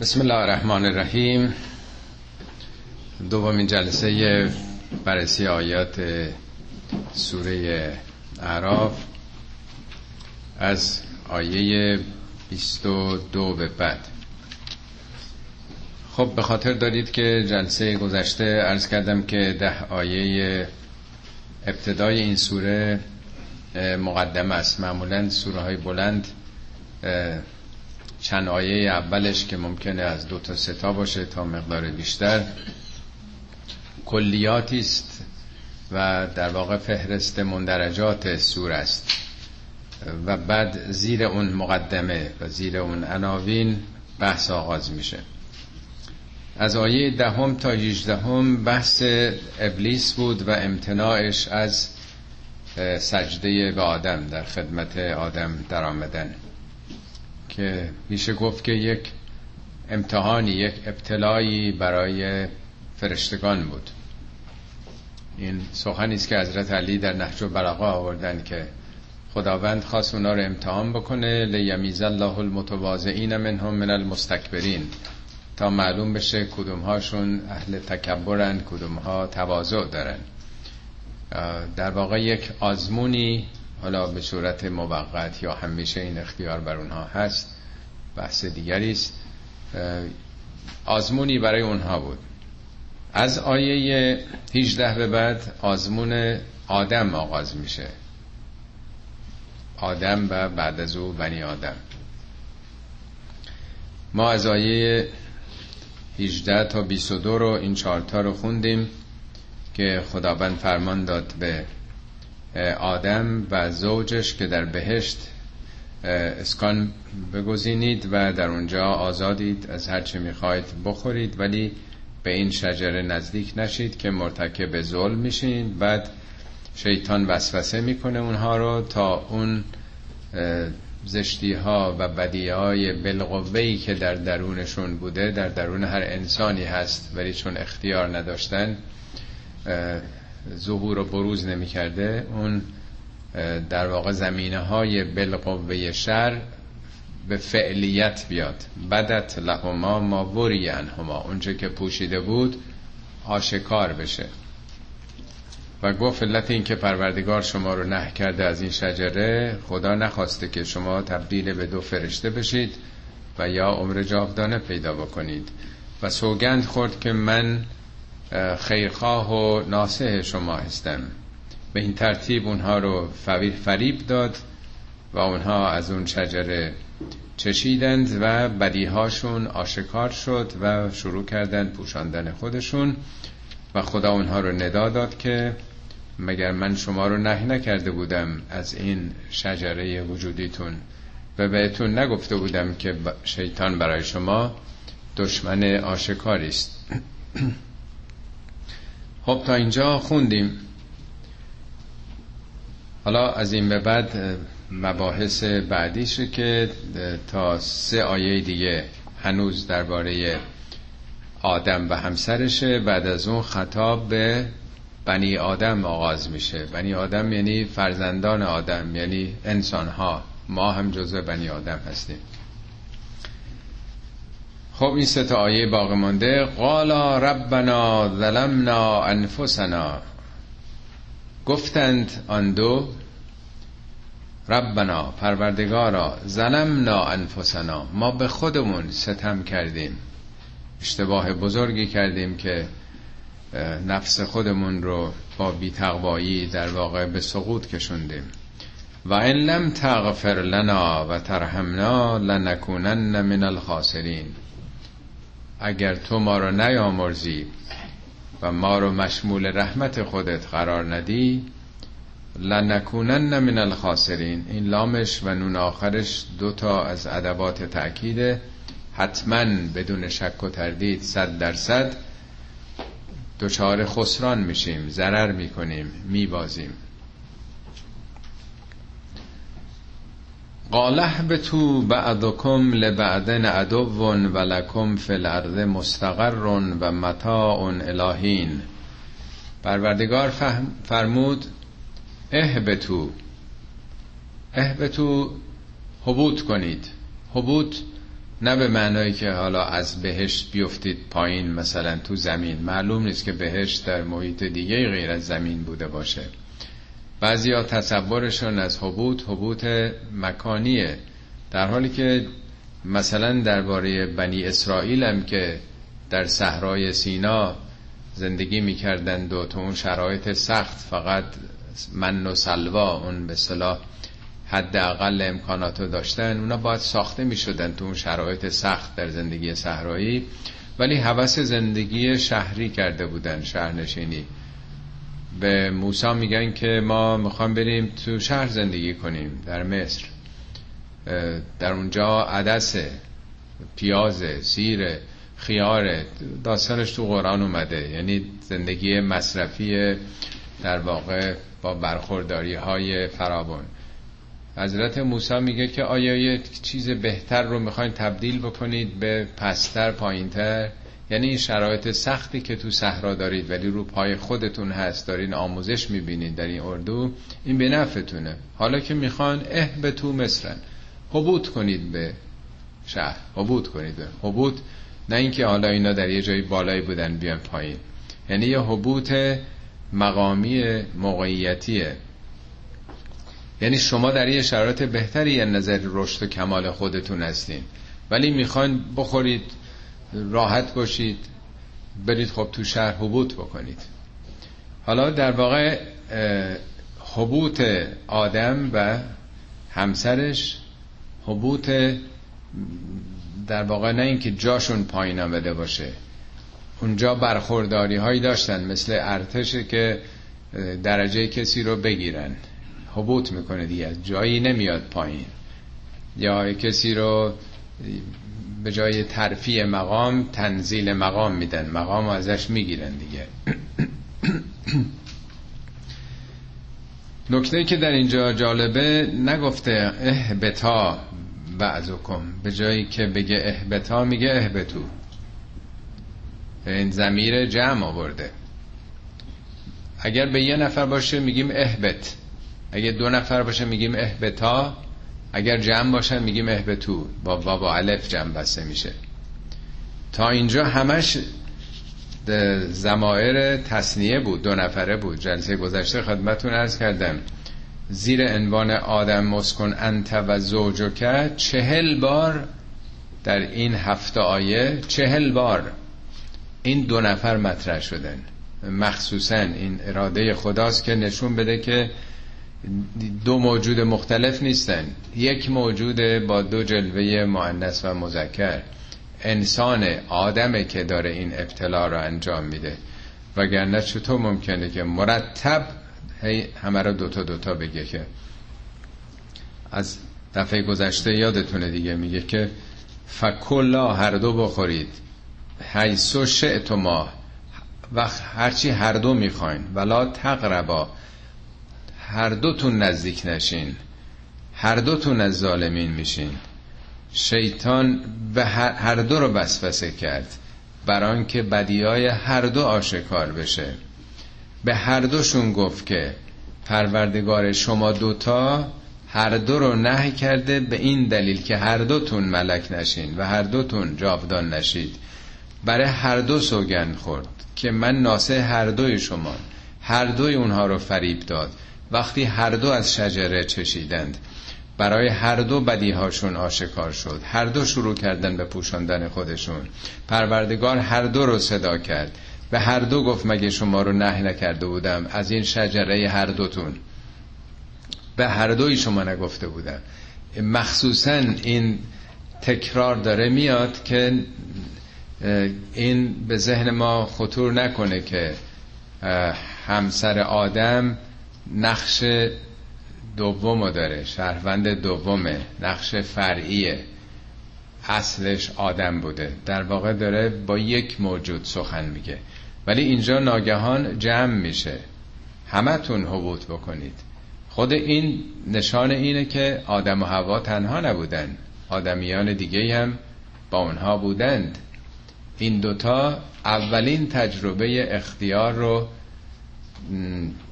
بسم الله الرحمن الرحیم. دومین جلسه بررسی آیات سوره اعراف از آیه 22 به بعد. خب به خاطر دارید که جلسه گذشته ارز کردم که ده آیه ابتدای این سوره مقدمه است. معمولا سوره های بلند چند آیه اولش که ممکنه از دو تا ستا باشه تا مقدار بیشتر. کلیاتی است و در واقع فهرست مندرجات سور است. و بعد زیر اون مقدمه و زیر اون عناوین بحث آغاز میشه. از آیه دهم تا یجدهم بحث ابلیس بود و امتناعش از سجده به آدم در خدمت آدم در آمدن. که میشه گفت که یک امتحانی یک ابتلایی برای فرشتگان بود. این سخنی است که حضرت علی در نهج البلاغه آوردن که خداوند خواست اونا رو امتحان بکنه لیمیز الله المتواضعین منهم من المستکبرین تا معلوم بشه کدوم هاشون اهل تکبرن کدوم ها تواضع دارن. در واقع یک آزمونی حالا به صورت موقت یا همیشه این اختیار بر اونها هست بحث دیگری است. آزمونی برای اونها بود. از آیه 18 به بعد آزمون آدم آغاز میشه. آدم و بعد از او بنی آدم. ما از آیه 18 تا 22 رو این چارتا رو خوندیم که خداوند فرمان داد به آدم و زوجش که در بهشت اسکان بگزینید و در اونجا آزادید از هرچه می‌خواید بخورید. ولی به این شجره نزدیک نشید که مرتکب ظلم میشین. بعد شیطان وسوسه می‌کنه اونها رو تا اون زشتی ها و بدی های بالقوهی که در درونشون بوده در درون هر انسانی هست. ولی چون اختیار نداشتن ظهور و بروز نمی کرده اون در واقع زمینه های بالقوه شر به فعلیت بیاد. بدت لهما ما وری انهما اونچه که پوشیده بود آشکار بشه. و گفت علت این که پروردگار شما رو نه کرده از این شجره خدا نخواسته که شما تبدیل به دو فرشته بشید و یا عمر جاودانه پیدا بکنید. و سوگند خورد که من خیرخواه و ناسه شما هستم. به این ترتیب اونها رو فریب داد و اونها از اون شجره چشیدند و بدیهاشون آشکار شد و شروع کردند پوشاندن خودشون و خدا اونها رو ندا داد که مگر من شما رو نه نکرده بودم از این شجره وجودیتون و بهتون نگفته بودم که شیطان برای شما دشمن آشکاری است. خب تا اینجا خوندیم. حالا از این به بعد مباحث بعدیشه که تا سه آیه دیگه هنوز درباره آدم و همسرشه. بعد از اون خطاب به بنی آدم آغاز میشه. بنی آدم یعنی فرزندان آدم یعنی انسان ها ما هم جزء بنی آدم هستیم. خب این سه تا آیه باقی مانده قالا ربنا ظلمنا انفسنا. گفتند آن دو ربنا پروردگارا ظلمنا انفسنا. ما به خودمون ستم کردیم. اشتباه بزرگی کردیم که نفس خودمون رو با بیتقوایی در واقع به سقوط کشوندیم. و این لم تغفر لنا و ترحمنا لنکونن من الخاسرین. اگر تو ما رو نیامرزی و ما رو مشمول رحمت خودت قرار ندی لنکونن من الخاسرین. این لامش و نون آخرش دوتا از ادوات تأکیده. حتما بدون شک و تردید صد درصد دچار خسران میشیم ضرر می‌کنیم میبازیم. قاله به تو بعدکم لبعدن عدو و لکم فی الارض مستقر و متاع الهین. پروردگار فرمود اهبتو اهبتو حبوط کنید. حبوط نه به معنایی که حالا از بهشت بیفتید پایین مثلا تو زمین. معلوم نیست که بهشت در محیط دیگه غیر از زمین بوده باشه. بعضی ها تصورشون از حبوط حبوط مکانیه. در حالی که مثلا درباره بنی اسرائیل هم که در صحرای سینا زندگی می‌کردند و تو اون شرایط سخت فقط من و سلوا اون به صلاح حداقل امکانات رو داشتن اونا باید ساخته می شدن تو اون شرایط سخت در زندگی صحرایی. ولی حوث زندگی شهری کرده بودن شهرنشینی. به موسی میگن که ما می‌خوام بریم تو شهر زندگی کنیم در مصر. در اونجا عدسه پیاز سیر خیار داستانش تو قرآن اومده. یعنی زندگی مصرفی در واقع با برخورداری های فرابون حضرت موسی میگه که آیا یه چیز بهتر رو می‌خواین تبدیل بکنید به پستر پایینتر؟ یعنی این شرایط سختی که تو صحرا دارید ولی رو پای خودتون هست دارین آموزش می‌بینید در این اردو این به نفعتونه. حالا که می‌خوان اه به تو مصرن حبوط کنید به شهر. حبوط کنید به. حبوط نه اینکه حالا اینا در یه جایی بالایی بودن بیان پایین. یعنی یه حبوط مقامی موقعیتیه. یعنی شما در یه شرایط بهتری از نظر رشد و کمال خودتون هستین. ولی می‌خواین بخورید راحت باشید برید خب تو شهر حبوط بکنید. حالا در واقع حبوط آدم و همسرش حبوط در واقع نه اینکه جاشون پایین آمده باشه اونجا برخورداری هایی داشتن مثل ارتش که درجه کسی رو بگیرن. حبوط می‌کنه دیگه جایی نمیاد پایین. یا کسی رو به جای ترفیع مقام تنزیل مقام میدن. مقام ازش می‌گیرن دیگه. نکته که در اینجا جالبه نگفته اهبتا بعضکم. به جایی که بگه اهبتا میگه اهبتو. این زمیر جمع آورده. اگر به یه نفر باشه میگیم اهبت. اگر دو نفر باشه میگیم اهبتا. اگر جمع باشن میگیم اهبتو با با با الف جمع بسته میشه. تا اینجا همش زمایر تصنیه بود. دو نفره بود. جلسه گذشته خدمتون ارز کردم. زیر عنوان آدم مسکن انت و زوجک چهل بار در این هفته آیه چهل بار این دو نفر مطرح شدن. مخصوصا این اراده خداست که نشون بده که دو موجود مختلف نیستن. یک موجود با دو جلوه مؤنث و مذکر. انسان آدمه که داره این ابتلا رو انجام میده. وگرنه چطور ممکنه که مرتب هی همه رو دوتا دوتا بگه که از دفعه گذشته یادتونه دیگه میگه که فکلا هر دو بخورید. حیث شئتما و هرچی هر دو می‌خواین. ولا تقربا. هر دوتون نزدیک نشین. هر دوتون از ظالمین میشین. شیطان به هر دو رو بسوسه کرد. بران که بدیای هر دو آشکار بشه. به هر دوشون گفت که پروردگار شما دوتا هر دو رو نه کرده به این دلیل که هر دوتون ملک نشین و هر دوتون جاودان نشید. برای هر دو سوگن خورد که من ناسه هر دوی شما. هر دوی اونها رو فریب داد. وقتی هر دو از شجره چشیدند. برای هر دو بدیهاشون آشکار شد. هر دو شروع کردن به پوشاندن خودشون. پروردگار هر دو رو صدا کرد. به هر دو گفت مگه شما رو نه نکرده بودم؟ از این شجره هر دوتون. به هر دوی شما نگفته بودم. مخصوصا این تکرار داره میاد که این به ذهن ما خطور نکنه که همسر آدم نقش دوم داره شهروند دومه نقش فرعیه. اصلش آدم بوده. در واقع داره با یک موجود سخن میگه. ولی اینجا ناگهان جمع میشه. همتون حبوط بکنید. خود این نشان اینه که آدم و هوا تنها نبودن. آدمیان دیگه هم با اونها بودند. این دوتا اولین تجربه اختیار رو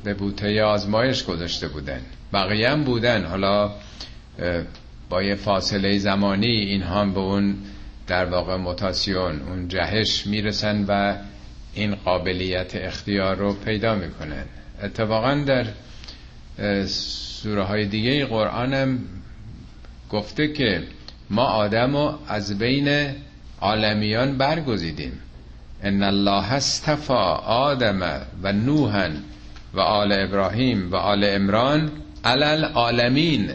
به بوته آزمایش گذاشته بودن. بقیه هم بودن. حالا با یه فاصله زمانی این هم به اون در واقع متاسیون اون جهش می‌رسن و این قابلیت اختیار رو پیدا می‌کنن. اتفاقا در سوره های دیگه قرآن هم گفته که ما آدم رو از بین عالمیان برگزیدیم. ان الله استفا آدم و نوحا و آل ابراهیم و آل امران علل عالمین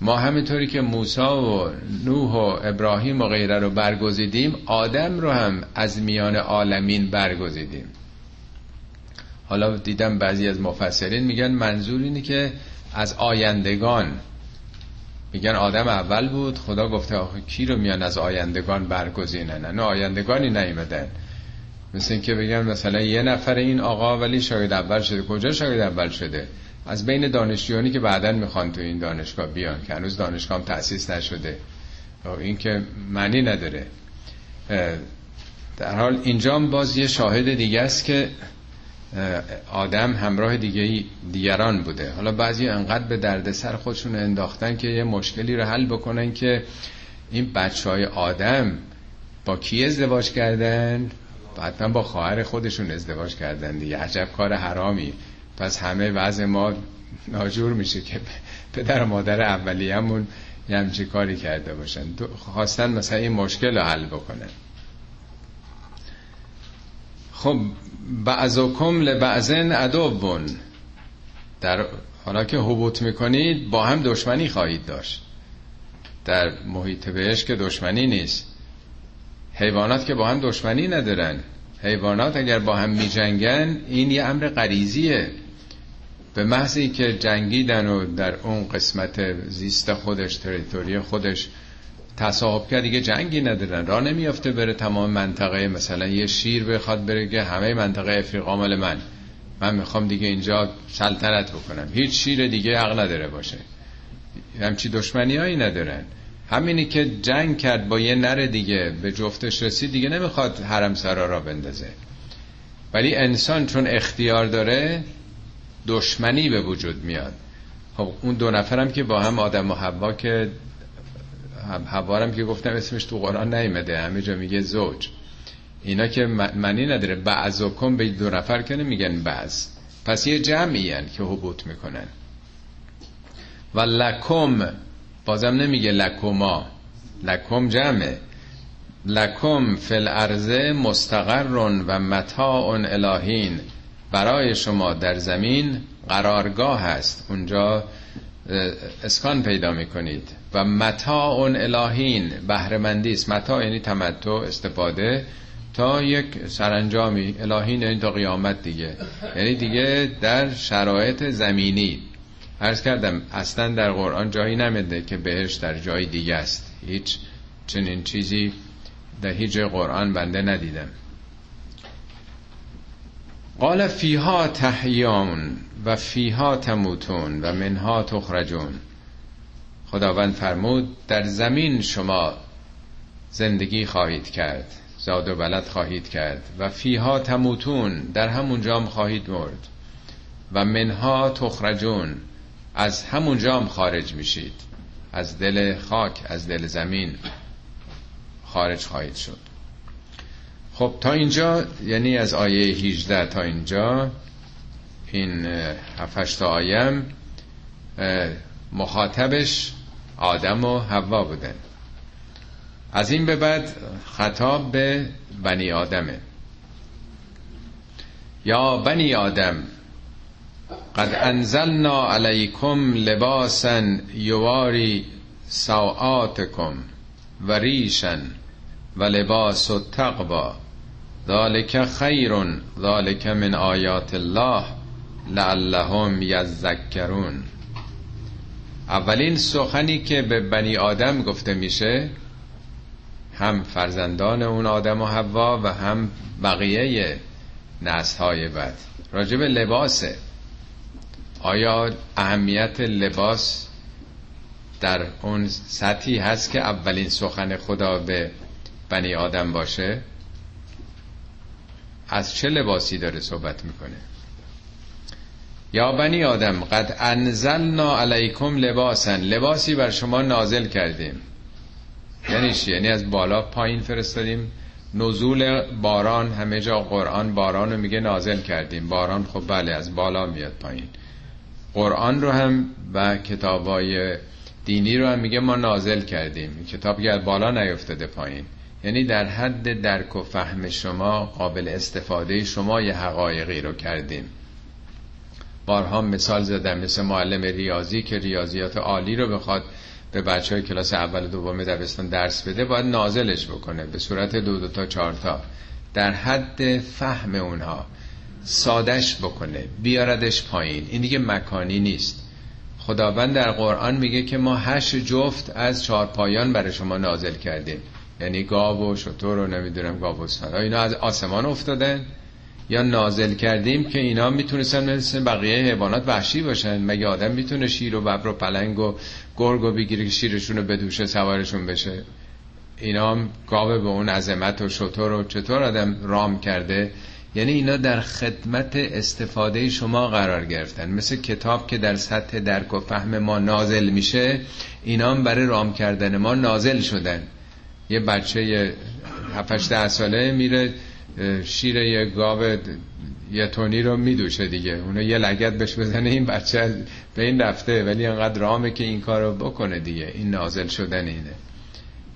ما همینطوری که موسی و نوح و ابراهیم و غیره رو برگزیدیم آدم رو هم از میان عالمین برگزیدیم. حالا دیدم بعضی از مفسرین میگن منظور اینه که از آیندگان. میگن آدم اول بود خدا گفته آخه کی رو میان از آیندگان برگزینن؟ نه آیندگانی نیمدن مثل این که بگن مثلا یه نفر این آقا ولی شاید اول شده. کجا شاید اول شده؟ از بین دانشجویانی که بعدا می‌خوان تو این دانشگاه بیان که هنوز دانشگاه هم تأسیس نشده. این که معنی نداره. در حال اینجا باز یه شاهد دیگه است که آدم همراه دیگه دیگران بوده. حالا بعضی انقدر به دردسر خودشون انداختن که یه مشکلی رو حل بکنن که این بچه های آدم با کی ازدواج کردن؟ حتما با خواهر خودشون ازدواج کردن دیگه. عجب کار حرامی. پس همه وضع ما ناجور میشه که پدر و مادر اولیه‌مون یه همچی کاری کرده باشن. خواستن مثلا این مشکل رو حل بکنن. خب بعضکم لبعضن عدوون. در حالا که حبوط می‌کنید با هم دشمنی خواهید داشت. در محیط بهش که دشمنی نیست. حیوانات که با هم دشمنی ندارن. حیوانات اگر با هم میجنگن این یه امر غریزیه. به محض که جنگیدن و در اون قسمت زیست خودش تریتوری خودش تصاحب کرد دیگه جنگی ندارن. راه نمیافته بره تمام منطقه مثلا یه شیر بخواد بره که همه منطقه افریقا مال من. من می‌خوام دیگه اینجا سلطنت بکنم. هیچ شیر دیگه حق نداره باشه. همچی دشمنی هایی ندارن. همینی که جنگ کرد با یه نر دیگه به جفتش رسید دیگه نمی‌خواد حرم سرا را بندازه. ولی انسان چون اختیار داره دشمنی به وجود میاد. خب اون دو نفرم که با هم آدم و حوا که حوارم که گفتم اسمش تو قرآن نیمده همه جا میگه زوج. اینا که معنی نداره. بعض و کن به دو نفر که نمیگن بعض. پس یه جمعی که حبوط می‌کنن. و لکم بازم نمیگه لکما لکم جمعه. لکم فل ارزه مستقر و متاع الهین. برای شما در زمین قرارگاه هست اونجا اسکان پیدا می‌کنید. و متاع الهین بهرمندی است. متاع یعنی تمتع استفاده. تا یک سرانجامی. الهین یعنی تا قیامت دیگه. یعنی دیگه در شرایط زمینی. عرض کردم اصلا در قرآن جایی نمیده که بهش در جای دیگه است. هیچ چنین چیزی در هیچ قرآن بنده ندیدم. قال فیها تحیان و فیها تموتون و منها تخرجون. خداوند فرمود در زمین شما زندگی خواهید کرد زاد و بلد خواهید کرد و فیها تموتون در همون جام خواهید مرد. و منها تخرجون از همون جام خارج میشید. از دل خاک از دل زمین خارج خواهید شد. خب تا اینجا یعنی از آیه 18 تا اینجا این هفتشت آیم مخاطبش آدم و حوا بودن از این به بعد خطاب به بنی آدمه. یا بنی آدم قد انزلنا علیکم لباسا یواری سوآتکم و ریشن و لباس التقوا ذالک خیر ذالک من آیات الله لعلهم یذکرون. اولین سخنی که به بنی آدم گفته میشه هم فرزندان اون آدم و حوا و هم بقیه نسل های بعد. راجب لباسه. آیا اهمیت لباس در اون سطحی هست که اولین سخن خدا به بنی آدم باشه؟ از چه لباسی داره صحبت می‌کنه؟ یا بنی آدم قد انزلنا علیکم لباسن لباسی بر شما نازل کردیم. یعنی چی؟ یعنی از بالا پایین فرستادیم. نزول باران همه جا قرآن باران رو میگه نازل کردیم. باران خب بله از بالا میاد پایین. قرآن رو هم و کتابای دینی رو هم میگه ما نازل کردیم. کتاب که بالا نیفتاده پایین. یعنی در حد درک و فهم شما قابل استفاده شما یه حقایقی رو کردیم. بارها مثال زدم مثل معلم ریاضی که ریاضیات عالی رو بخواد به بچه های کلاس اول دوم دبستان درس بده باید نازلش بکنه به صورت دو دو تا چهار تا. در حد فهم اونها. سادش بکنه بیاردش پایین. این دیگه مکانی نیست. خداوند در قرآن میگه که ما هشت جفت از چهار پایان برای شما نازل کردیم. یعنی گاو و شطور و نمی‌دونم گاو و اینا از آسمان افتادن. یا نازل کردیم که اینا می‌تونستن مثل بقیه حیوانات وحشی باشن. مگه آدم می‌تونه شیر و ببر و پلنگ و گرگ و بگیره که شیرشون رو بدوشه سوارشون بشه؟ اینا هم گاو به اون عظمت و شطور و چطور آدم رام کرده؟ یعنی اینا در خدمت استفاده شما قرار گرفتن. مثل کتاب که در سطح درک و فهم ما نازل میشه اینا هم برای رام کردن ما نازل شدن. یه بچه 7 ده ساله میره شیر یه گاو یه تونی رو میدوشه دیگه. اونو یه لگت بهش بزنه این بچه به این رفته ولی انقدر رامه که این کار رو بکنه دیگه. این نازل شدن اینه.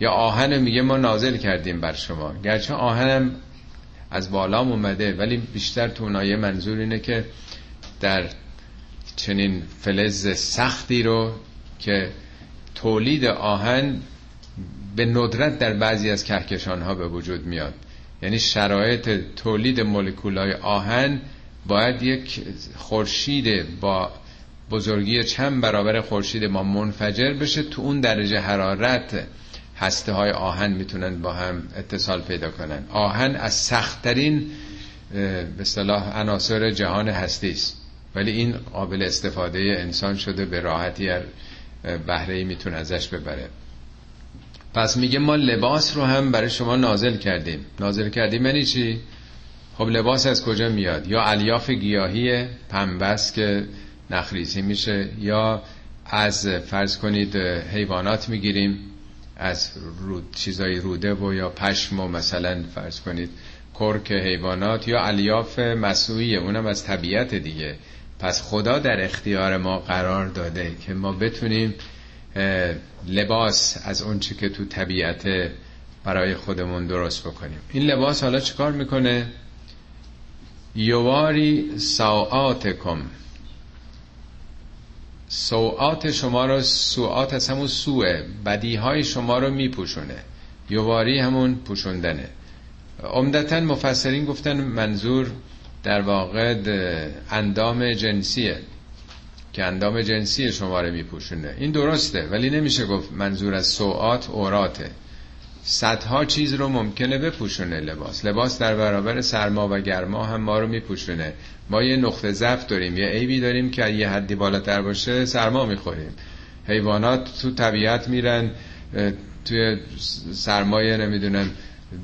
یا آهن میگه ما نازل کردیم بر شما. گرچه آهنم از بالا اومده ولی بیشتر تو اونایه منظور اینه که در چنین فلز سختی رو که تولید آهن به ندرت در بعضی از کهکشان ها به وجود میاد. یعنی شرایط تولید مولکولای آهن باید یک خورشید با بزرگی چند برابر خورشید ما منفجر بشه تو اون درجه حرارت. هسته های آهن می‌تونن با هم اتصال پیدا کنن. آهن از سختترین به صلاح عناصر جهان هستی است. ولی این قابل استفاده انسان شده به راحتی بهره ای می‌تونه ازش ببره. پس میگه ما لباس رو هم برای شما نازل کردیم. نازل کردیم یعنی چی؟ خب لباس از کجا میاد؟ یا الیاف گیاهی پنبس که نخریزی میشه یا از فرض کنید حیوانات می‌گیریم. از رود چیزای روده و یا پشم و مثلا فرض کنید کرک حیوانات یا الیاف مسئویه اونم از طبیعت دیگه. پس خدا در اختیار ما قرار داده که ما بتونیم لباس از اونچه که تو طبیعت برای خودمون درست بکنیم. این لباس حالا چیکار می‌کنه؟ یواری ساعاتکم. سوعات شما رو سوعات از همون سوه بدیهای شما رو میپوشونه. یواری همون پوشوندنه. عمدتا مفسرین گفتن منظور در واقع اندام جنسیه. که اندام جنسی شما رو میپوشونه. این درسته ولی نمیشه گفت منظور از سوعات اوراته. صدها چیز رو ممکنه بپوشونه لباس. لباس در برابر سرما و گرما هم ما رو میپوشونه. ما یه نقطه ضعف داریم یه عیبی داریم که یه حدی بالاتر باشه سرما می‌خوریم. حیوانات تو طبیعت میرن توی سرمایه نمی‌دونم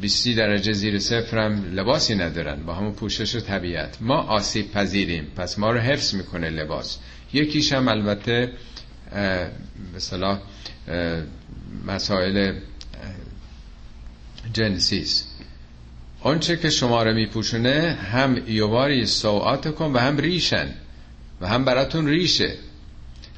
20 درجه زیر صفرم لباسی ندارن با همون پوشش طبیعت. ما آسیب پذیریم پس ما رو حفظ می‌کنه لباس. یکیش هم البته مثلا مسائل جنسیست آنچه که شما رو میپوشونه هم یواری سوعات کن و هم ریشن و هم براتون ریشه.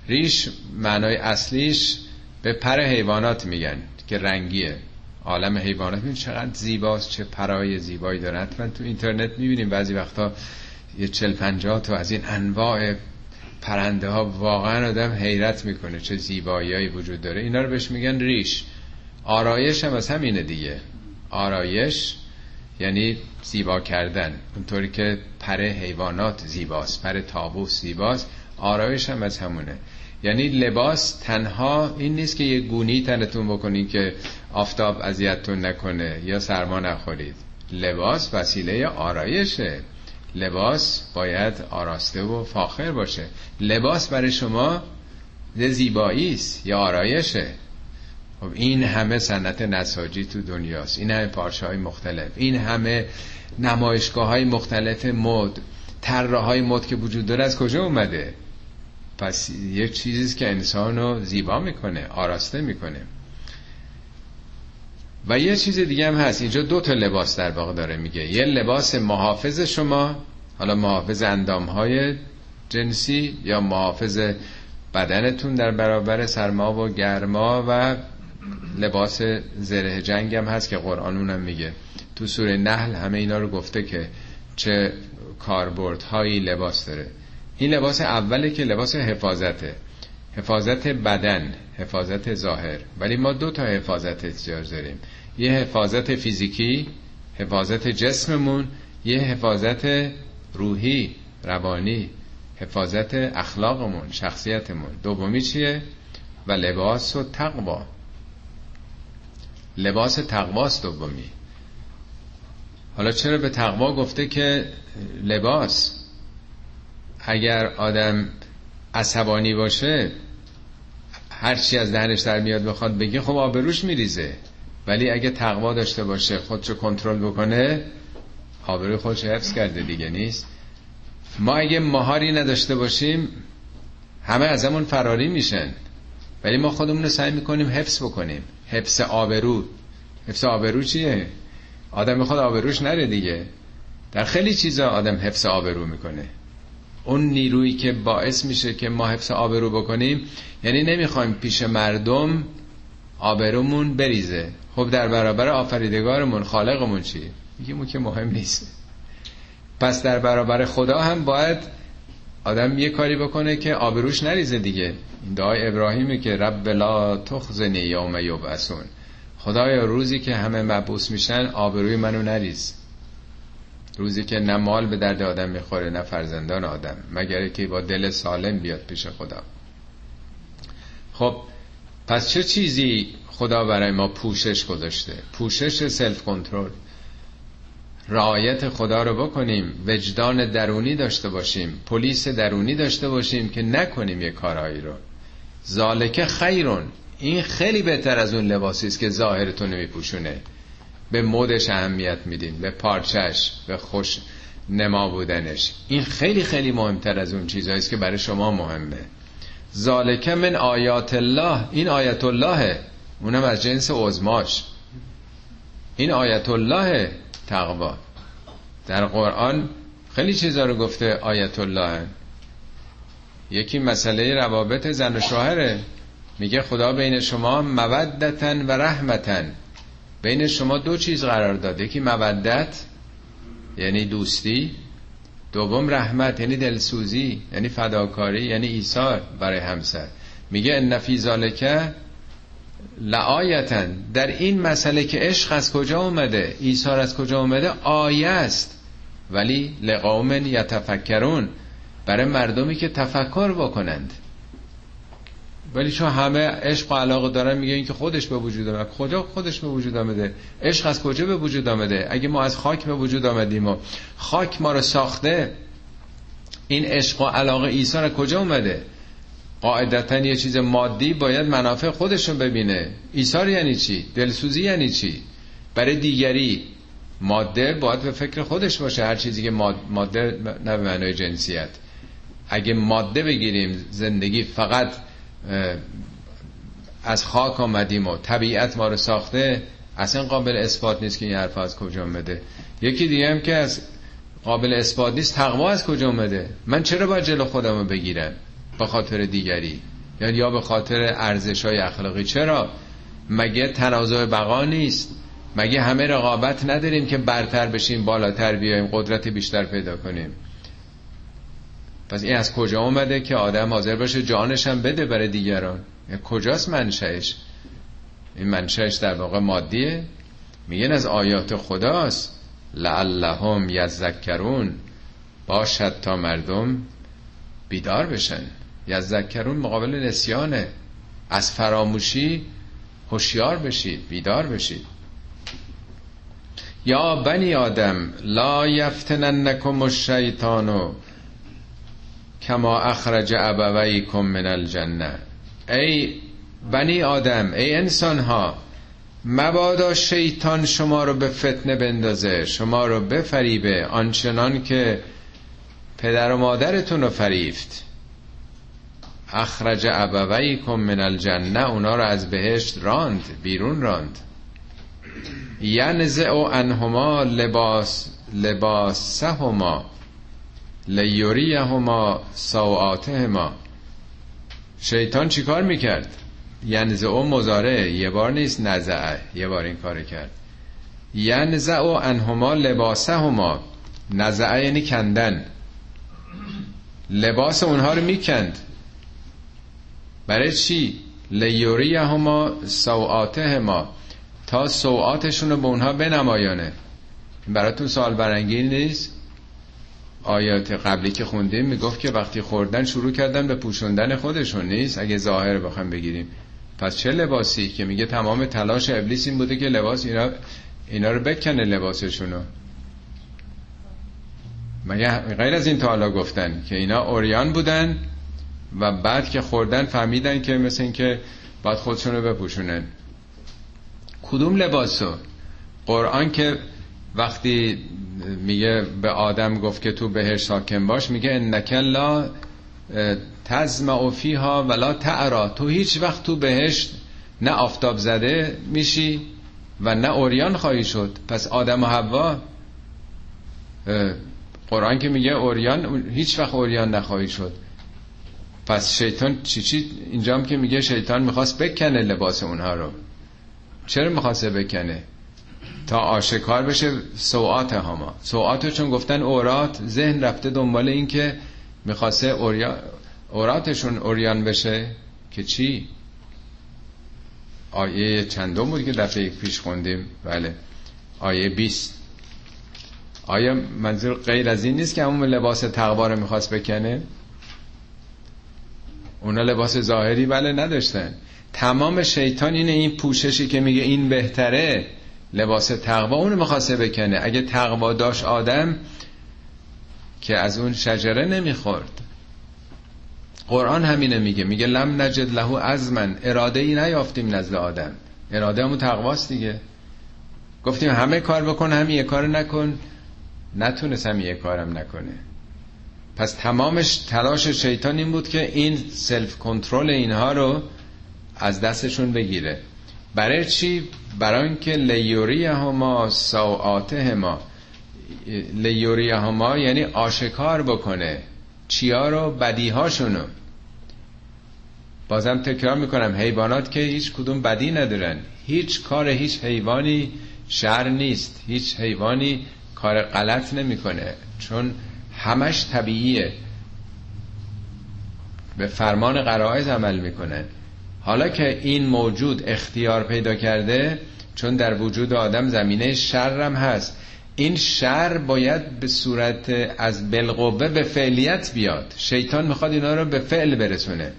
ریش معنای اصلیش به پر حیوانات میگن که رنگیه. عالم حیوانات می‌بینید چقدر زیباست چه پرای زیبایی داره. حتما تو اینترنت می‌بینیم بعضی وقتا یه چل پنجاه تا از این انواع پرنده ها واقعا آدم حیرت می‌کنه چه زیبایی وجود داره. اینا رو بهش میگن ریش. آرایش هم از همینه دیگه. آرایش یعنی زیبا کردن. اونطوری که پر حیوانات زیباست پر تابوس زیباست. آرایش هم از همونه. یعنی لباس تنها این نیست که یه گونی تنتون بکنید که آفتاب اذیتتون نکنه یا سرما نخورید. لباس وسیله آرایشه. لباس باید آراسته و فاخر باشه. لباس برای شما زیبایی است یا آرایشه. خب این همه سنت نساجی تو دنیاست. این همه پارچه های مختلف. این همه نمایشگاه های مختلف مد. طراح های مد که وجود داره از کجا اومده؟ پس یک چیزیست که انسان رو زیبا می‌کنه آراسته می‌کنه. و یه چیز دیگه هم هست. اینجا دو تا لباس در واقع داره میگه. یه لباس محافظ شما حالا محافظ اندام های جنسی یا محافظ بدنتون در برابر سرما و گرما و لباس زره جنگ هم هست که قرآن اونم میگه. تو سوره نحل همه اینا رو گفته که چه کاربردهایی لباس داره. این لباس اوله که لباس حفاظته. حفاظت بدن حفاظت ظاهر. ولی ما دو تا حفاظت احتیاج داریم. یه حفاظت فیزیکی حفاظت جسممون یه حفاظت روحی روانی حفاظت اخلاقمون شخصیتمون. دومی چیه؟ و لباس و تقوا. لباس تقواست دومی. حالا چرا به تقوا گفته که لباس اگر آدم عصبانی باشه هرچی از دهنش در میاد بخواد بگه خب آبروش میریزه. ولی اگه تقوا داشته باشه خودشو کنترل بکنه آبروی خودش حفظ کرده دیگه نیست. ما اگه مهاری نداشته باشیم همه ازمون فراری میشن. ولی ما خودمون رو سعی می‌کنیم حفظ بکنیم. حفظ آبرو. حفظ آبرو چیه؟ آدم می‌خواد آبروش نره دیگه. در خیلی چیزا آدم حفظ آبرو می‌کنه. اون نیرویی که باعث میشه که ما حفظ آبرو بکنیم یعنی نمی‌خوایم پیش مردم آبرومون بریزه. خب در برابر آفریدگارمون خالقمون چی میگیم که مهم نیست. پس در برابر خدا هم باید آدم یه کاری بکنه که آبروش نریزه دیگه. این دعای ابراهیمی که رب لا تخزنی یوم یبعثون. خدایا روزی که همه مبعوث میشن آبروی منو نریز. روزی که نه مال به درد آدم می‌خوره نه فرزندان آدم مگر که با دل سالم بیاد پیش خدا. خب پس چه چیزی خدا برای ما پوشش گذاشته؟ پوشش سلف کنترل رعایت خدا رو بکنیم وجدان درونی داشته باشیم پلیس درونی داشته باشیم که نکنیم یه کارهایی رو. ذالک خیرون. این خیلی بهتر از اون لباسی است که ظاهرتون نمیپوشونه. به مدش اهمیت میدین به پارچش به خوش نما بودنش. این خیلی خیلی مهمتر از اون چیزهایی است که برای شما مهمه. ذالک من آیات الله. این آیت الله اونم از جنس عزماش این آیت الله تقوا در قرآن خیلی چیزا رو گفته آیت الله یکی مسئله روابط زن و شوهره. میگه خدا بین شما مودتن و رحمتن. بین شما دو چیز قرار داده یکی مودت یعنی دوستی. دوم رحمت یعنی دلسوزی یعنی فداکاری یعنی ایثار برای همسر. میگه ان فی ذالک لآیتن. در این مسئله که عشق از کجا اومده ایثار از کجا اومده آیه است. ولی لقوم یتفکرون. برای مردمی که تفکر بکنند. ولی چون همه عشق و علاقه دارن میگه این که خودش به وجود آمده. کجا خودش به وجود آمده؟ عشق از کجا به وجود آمده؟ اگه ما از خاک به وجود آمدیم و خاک ما رو ساخته این عشق و علاقه از کجا اومده؟ قاعدتا یه چیز مادی باید منافع خودشون ببینه. ایثار یعنی چی؟ دلسوزی یعنی چی؟ برای دیگری ماده باید به فکر خودش باشه هر چیزی که ماده نه به معنای جنسیت. اگه ماده بگیریم زندگی فقط از خاک آمدیم و طبیعت ما رو ساخته اصلا قابل اثبات نیست که این حرف از کجا آمده یکی دیگه هم که از قابل اثبات نیست تقوا از کجا آمده من چرا باید جلو خودم رو بگیرم؟ به خاطر دیگری. یعنی یا به خاطر ارزش های اخلاقی. چرا؟ مگه تنازع بقا نیست؟ مگه همه رقابت نداریم که برتر بشیم بالاتر بیایم قدرت بیشتر پیدا کنیم؟ پس این از کجا اومده که آدم حاضر باشه جانش هم بده برای دیگران؟ کجاست منشأش؟ این منشأش در واقع مادیه. میگن از آیات خداست. لعلهم یذکرون. باشد تا مردم بیدار بشن. یذکرون مقابل نسیانه از فراموشی هوشیار بشید بیدار بشید. یا بنی آدم لا یفتننکم الشیطانو کما اخرج ابویکم من الجنه ای بنی آدم ای انسان ها مبادا شیطان شما رو به فتنه بندازه شما رو بفریبه آنچنان که پدر و مادرتون رو فریفت. اخرج ابویکم من الجنه اونا رو از بهشت راند بیرون راند. ینزع انهما لباس لباسهما لیوریهما سوآتهما. شیطان چیکار می‌کرد؟ ینزع مزاره یه بار نیست نزعه یه بار این کار کرد. ینزع انهما لباسهما. نزعه یعنی کندن. لباس اونها رو می‌کند. برای چی؟ لیوری هما سوعاته ما تا سوعاتشون رو به اونها بنمایانه. براتون سوال برانگیز نیست؟ آیات قبلی که خوندیم می‌گفت که وقتی خوردن شروع کردن به پوشوندن خودشون نیست اگه ظاهر بخوام بگیریم. پس چه لباسی؟ که میگه تمام تلاش ابلیس این بوده که لباس اینا اینا رو بکنه لباسشونو مگه غیر از این تا حالا گفتن که اینا اوریان بودن و بعد که خوردن فهمیدن که مثل این که باید خودشون رو بپوشونن. کدوم لباسو قرآن که وقتی میگه به آدم گفت که تو بهش ساکن باش میگه انک لا تزمع فیها ولا تعرا. تو هیچ وقت تو بهش نه آفتاب زده میشی و نه اوریان خواهی شد. پس آدم و حوا قرآن که میگه اوریان هیچ وقت اوریان نخواهی شد. پس شیطان چی چی اینجا هم که میگه شیطان می‌خواست بکنه لباس اونها رو. چرا می‌خواسته بکنه؟ تا آشکار بشه سوعات هما. سوعات چون گفتن اورات ذهن رفته دنبال این که می‌خواسته. اوراتشون اوریان بشه. که چی؟ آیه چندم بود که دفعه پیش خوندیم. بله. آیه 20 آیا منظور غیر از این نیست که همون لباس تقوا رو می‌خواست بکنه. اونا لباس ظاهری بله نداشتن. تمام شیطان اینه این پوششی که میگه این بهتره لباس تقوا اونو می‌خواسته بکنه. اگه تقوا داشت آدم که از اون شجره نمی‌خورد. قرآن همینه میگه. میگه لم نجد له ازمن اراده ای نیافتیم نزد آدم. اراده همون تقواست دیگه. گفتیم همه کار بکن همین یه کار نکن. نتونست هم یه کارم نکنه. پس تمامش تلاش شیطان این بود که این سلف کنترل اینها رو از دستشون بگیره. برای چی؟ برای اینکه لیوری هما ساعاته ما لیوری هما یعنی آشکار بکنه. چیا رو؟ بدیهاشونو. بازم تکرار می‌کنم حیوانات که هیچ کدوم بدی ندارن. هیچ کار هیچ حیوانی شر نیست. هیچ حیوانی کار غلط نمی‌کنه. چون همش طبیعیه. به فرمان قرائز عمل می‌کنه. حالا که این موجود اختیار پیدا کرده چون در وجود آدم زمینه شرم هست این شر باید به صورت از بلقوه به فعلیت بیاد. شیطان می‌خواد اینا رو به فعل برسونه.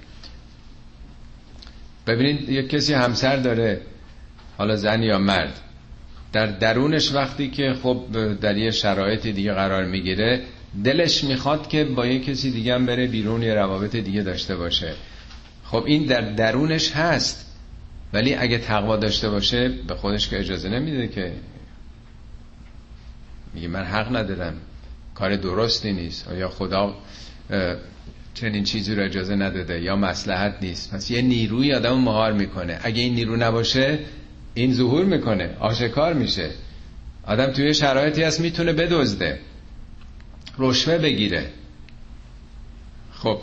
ببینید یک کسی همسر داره حالا زن یا مرد. در درونش وقتی که خب در یه شرایط دیگه قرار می‌گیره دلش می‌خواد که با یه کسی دیگه هم بره بیرون یه روابط دیگه داشته باشه. خب این در درونش هست ولی اگه تقوا داشته باشه به خودش که اجازه نمیده که. میگه من حق ندارم کار درستی نیست. یا خدا چنین چیزی رو اجازه نداده یا مسلحت نیست؟ پس یه نیروی آدم مهار می‌کنه. اگه این نیرو نباشه این ظهور می‌کنه آشکار میشه. آدم توی شرایطی هست می‌تونه بدزده. رشوه بگیره. خب.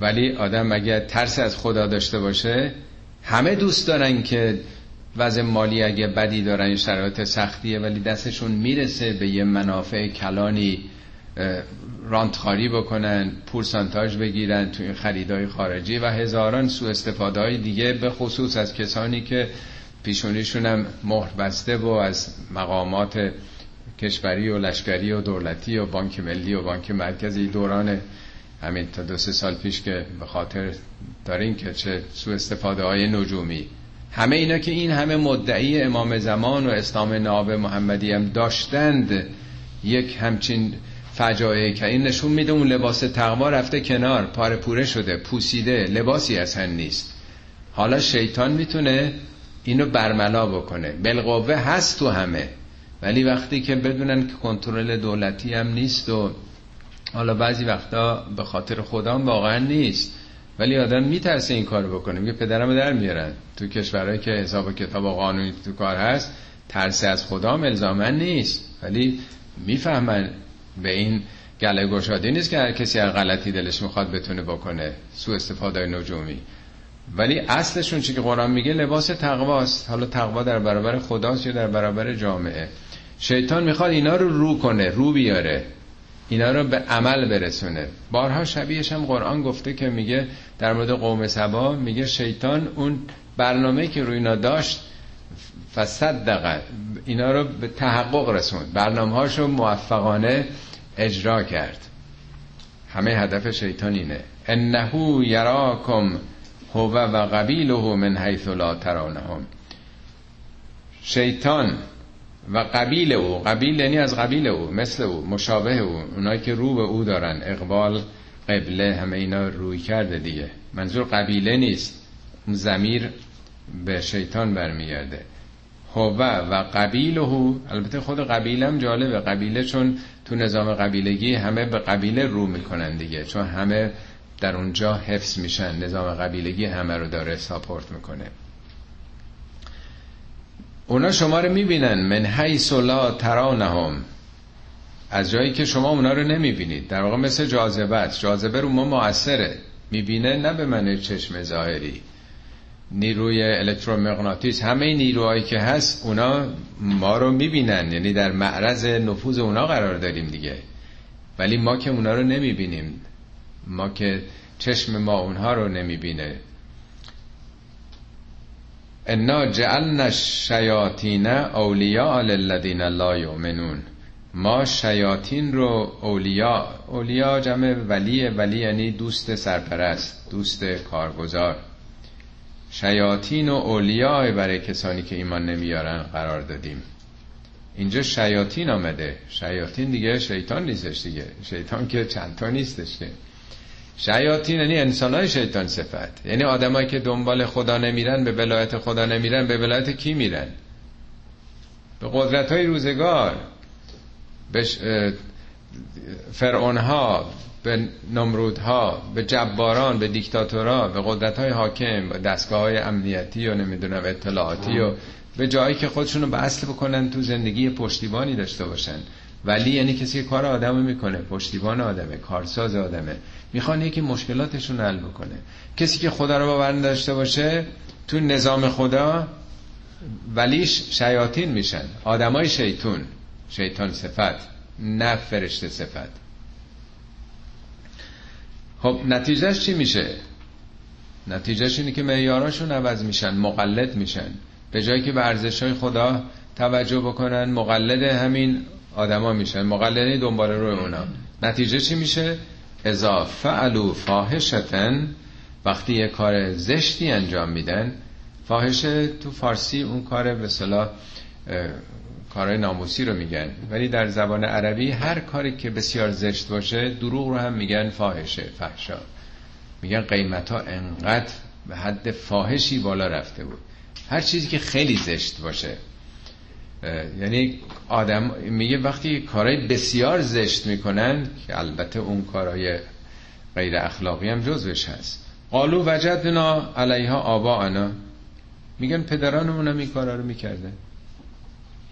ولی آدم اگه ترس از خدا داشته باشه همه دوست دارن که وضع مالی اگه بدی دارن شرایط سختیه ولی دستشون می‌رسه به یه منافع کلانی رانتخاری بکنن پورسانتاج بگیرن توی خریدای خارجی و هزاران سو استفاده های دیگه به خصوص از کسانی که پیشونیشون هم مهر بسته و از مقامات کشوری و لشکری و دولتی و بانک ملی و بانک مرکزی دوران همین تا دو سه سال پیش که به خاطر دارین که چه سو استفاده های نجومی. همه اینا که این همه مدعی امام زمان و اسلام ناب محمدی هم داشتند یک همچین فجایعی که این نشون میده اون لباس تقوا رفته کنار پاره پوره شده پوسیده لباسی اصلا نیست. حالا شیطان می‌تونه اینو برملا بکنه. بالقوه هست تو همه. ولی وقتی که بدونن که کنترل دولتی هم نیست و حالا بعضی وقتا به خاطر خدا واقعا نیست ولی آدم میترسه این کار بکنه. میگه پدرم در میارن. تو کشورهایی که حساب کتاب و قانونی تو کار هست ترس از خدا الزامن نیست. ولی می‌فهمن به این گله گشاده نیست که هر کسی هر غلطی دلش می‌خواد بتونه بکنه. سو استفاده نجومی. ولی اصلشون چی که قرآن میگه لباس تقواست. حالا تقوا در برابر خداست یا در برابر جامعه. شیطان می‌خواد اینا رو رو کنه رو بیاره. اینا رو به عمل برسونه. بارها شبیهش هم قرآن گفته که میگه در مورد قوم سبا میگه شیطان اون برنامه که روی اینا داشت فصدق اینا رو به تحقق رسوند. برنامه هاشو موفقانه اجرا کرد. همه هدف شیطان اینه. انهو یراکم هو و قبیله من حیث لا ترانهم شیطان و قبیل او قبیل یعنی از قبیل او مثل او مشابه او اونایی که رو به او دارن اقبال قبله همه اینا روی کرده دیگه. منظور قبیله نیست. اون زمیر به شیطان برمیگرده. هو و قبیله البته خود قبیله هم جالبه. قبیله چون تو نظام قبیلگی همه به قبیله رو می‌کنن دیگه. چون همه در اونجا حفظ میشن نظام قبیلگی همه رو داره ساپورت می‌کنه. اونا شما رو می‌بینن من حیث لا ترانهم از جایی که شما اونا رو نمی‌بینید. در واقع مثل جاذبه است. جاذبه رو ما موثره می‌بینه نه به من چشم ظاهری. نیروی الکترومغناطیس همه نیروهایی که هست اونا ما رو می‌بینن. یعنی در معرض نفوذ اونا قرار داریم دیگه. ولی ما که اونا رو نمی‌بینیم. ما که چشم ما اونها رو نمی‌بینه. انا جعلنا الشیاطین اولیاء للذین لا یؤمنون. ما شیاطین رو اولیاء اولیاء جمع ولی ولی یعنی دوست سرپرست دوست کارگزار. شیاطین و اولیاء برای کسانی که ایمان نمیارن قرار دادیم. اینجا شیاطین آمده. شیاطین دیگه شیطان نیستش دیگه. شیطان که چند تا نیستش که. شیاطین یعنی انسان های شیطان صفت. یعنی آدمایی که دنبال خدا نمیرن به ولایت خدا نمیرن به ولایت کی میرن؟ به قدرت های روزگار. به فرعون ها به نمرود ها به جباران به دیکتاتورها به قدرت های حاکم به دستگاه های امنیتی و نمی‌دونم اطلاعاتی و به جایی که خودشون رو به اصل بکنن تو زندگی پشتیبانی داشته باشن. ولی یعنی کسی کار آدم می‌کنه پشتیبان آدمه کارساز آدمه. می‌خوان یکی مشکلاتشون حل بکنه. کسی که خدا رو باور داشته باشه تو نظام خدا ولیش شیاطین میشن. آدمای شیطون. شیطان صفت نه فرشته صفت. خب نتیجهش چی میشه؟ نتیجهش اینه که معیاراشون عوض میشن مقلد میشن. به جایی که به ارزش های خدا توجه بکنن مقلد همین آدما میشن. مقلدی دنبال روی اونا. نتیجه چی میشه؟ اذا فعلوا فاحشتن وقتی یه کار زشتی انجام میدن فاحشه تو فارسی اون کار به صلاح کارهای ناموسی رو میگن. ولی در زبان عربی هر کاری که بسیار زشت باشه دروغ رو هم میگن فاحشه فحشا. میگن قیمت ها انقدر به حد فاحشی بالا رفته بود. هر چیزی که خیلی زشت باشه. یعنی آدم میگه وقتی کارهای بسیار زشت می‌کنن که البته اون کارهای غیر اخلاقی هم جزوش هست. قالو وجدنا علیها آبا انا میگن پدرانمون هم این کارا رو می‌کرده.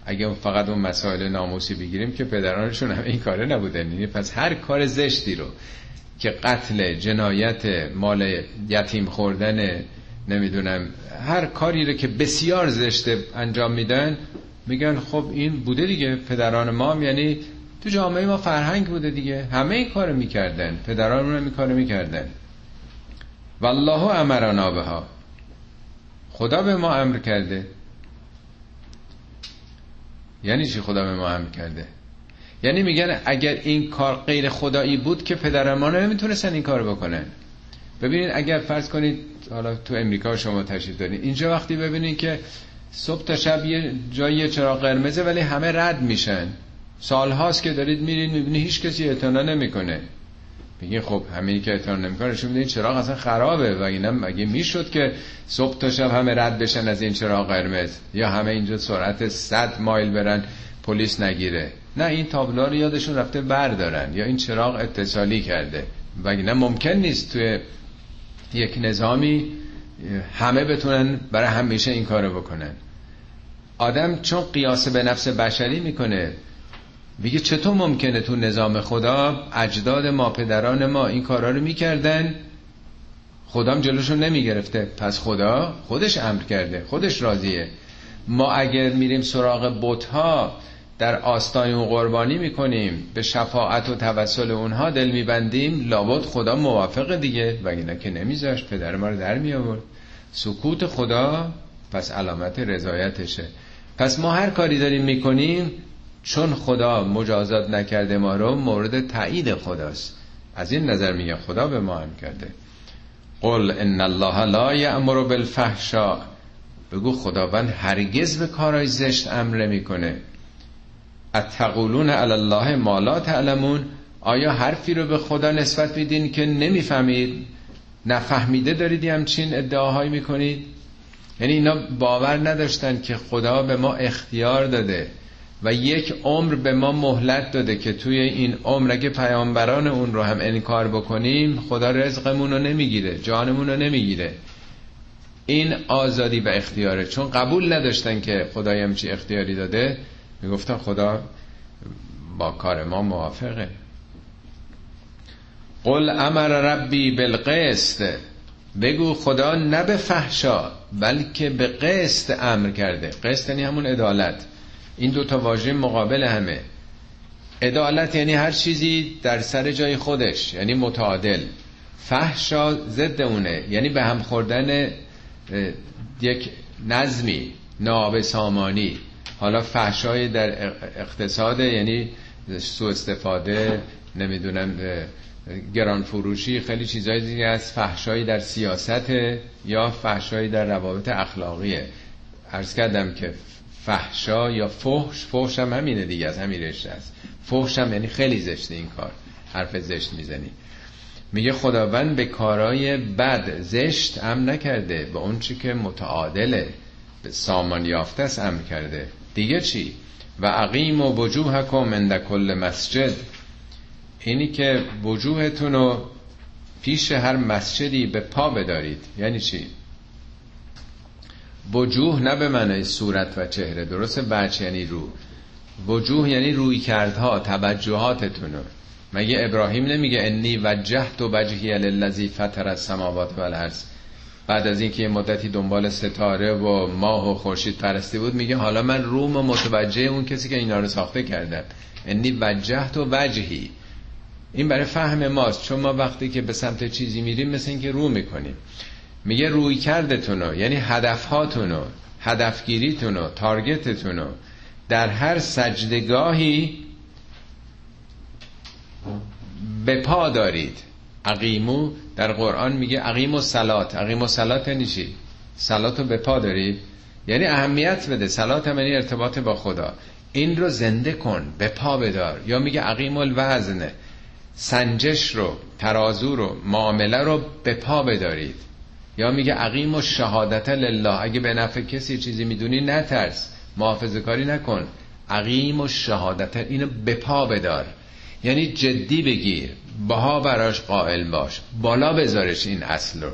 اگه فقط اون مسائل ناموسی بگیریم که پدرانشون هم این کاره نبودن یعنی پس هر کار زشتی رو که قتل جنایت مال یتیم خوردن نمی‌دونم هر کاری رو که بسیار زشته انجام میدن میگن خب این بوده دیگه پدران ما هم یعنی تو جامعه ما فرهنگ بوده دیگه. همه این کارو می‌کردن. پدران هم این کارو می‌کردن. والله امرنا بها. خدا به ما امر کرده. یعنی چی خدا به ما امر کرده؟ یعنی میگن اگر این کار غیر خدایی بود که پدران ما نمی‌تونستن این کار بکنن. ببینید اگر فرض کنید حالا تو امریکا شما تشریف دارید اینجا وقتی ببینید که صبح تا شب یه جایی چراغ قرمزه ولی همه رد میشن. سال هاست که دارید میرید می‌بینی هیچ کسی اعتنا نمی‌کنه. میگه خب همینی که اعتنا نمی‌کنه نشون میده چراغ اصلا خرابه و اینا مگه می‌شد که صبح تا شب همه رد بشن از این چراغ قرمز؟ یا همه اینجا سرعت 100 مایل برن پلیس نگیره؟ نه این تابلو رو یادشون رفته بردارن. یا این چراغ اتصالی کرده. و نه ممکن نیست توی یک نظامی همه بتونن برای همیشه این کارو بکنن. آدم چون قیاس به نفس بشری می‌کنه میگه چطور ممکنه تو نظام خدا اجداد ما پدران ما این کارا رو می‌کردن؟ خدام جلوشون نمی‌گرفته. پس خدا خودش امر کرده خودش راضیه. ما اگر میریم سراغ بتها در آستان اون قربانی می‌کنیم به شفاعت و توسل اونها دل میبندیم لابد خدا موافق دیگه. و اینا که نمیذاشت پدر ما رو در می آورد سکوت خدا پس علامت رضایتشه. پس ما هر کاری داریم می‌کنیم چون خدا مجازات نکرده ما رو مورد تایید خداست. از این نظر میگه خدا به ما هم کرده. قل ان الله لا یأمر بالفحشاء. بگو خداوند هرگز به کارای زشت امر می‌کنه اتقولون علی الله ما لا تعلمون. آیا حرفی رو به خدا نسبت میدین که نمی‌فهمید؟ نفهمیده دارید همچین ادعاهایی می‌کنید؟ یعنی اینا باور نداشتن که خدا به ما اختیار داده و یک عمر به ما مهلت داده که توی این عمر اگه پیامبران اون رو هم انکار بکنیم خدا رزقمون رو نمی‌گیره جانمون رو نمی‌گیره. این آزادی و اختیاره. چون قبول نداشتن که خدای همچی اختیاری داده می‌گفتن خدا با کار ما موافقه. قل امر ربی بالقسط. بگو خدا نه به فحشا بلکه به قسط امر کرده. قسط یعنی همون عدالت. این دو تا واژه مقابل همه. عدالت یعنی هر چیزی در سر جای خودش یعنی متعادل. فحشا ضد اونه یعنی به هم خوردن یک نظمی ناب سامانی. حالا فحشای در اقتصاد یعنی سو استفاده نمی‌دونم گران فروشی خیلی چیزای دیگه از فحشایی در سیاست یا فحشایی در روابط اخلاقیه عرض کردم که فحشا یا فحش فحش هم همینه دیگه از همین رشته است. فحش هم یعنی خیلی زشته این کار حرف زشت می‌زنی. میگه خداوند به کارای بد زشت ام نکرده به اون چی که متعادله به سامان یافته است امر کرده. دیگه چی؟ و عقیم و وجوهکم عند کل مسجد. اینی که وجوهتون رو پیش هر مسجدی به پا بدارید. یعنی چی؟ وجوه نه به معنی صورت و چهره. درسته؟ بچه یعنی رو؟ وجوه یعنی روی کردها توجهاتتون مگه ابراهیم نمیگه انی وجهت و وجهی للذی فطر السماوات والارض بعد از اینکه مدتی دنبال ستاره و ماه و خورشید پرستی بود میگه حالا من روم و متوجه اون کسی که اینا رو ساخته کردم. انی وجهت و وجهی. این برای فهم ماست. چون ما وقتی که به سمت چیزی میریم مثل اینکه رو می‌کنیم. میگه روی کردتونو یعنی هدفهاتونو هدفگیریتونو تارگتتونو در هر سجدگاهی به پا دارید. عقیمو در قرآن میگه عقیم و سلات. عقیم و سلات یعنی چی؟ سلات رو به پا دارید. یعنی اهمیت بده. سلات هم یعنی ارتباط با خدا. این رو زنده کن. به پا بدار. یا میگه عقیم الوزن. سنجش رو ترازو رو معامله رو به پا بدارید. یا میگه عقیم و شهادت لله. اگه به نفع کسی چیزی می‌دونی نترس. محافظه کاری نکن. عقیم و شهادت اینو به پا بدار. یعنی جدی بگیر باها براش قائل باش. بالا بذارش این اصل رو.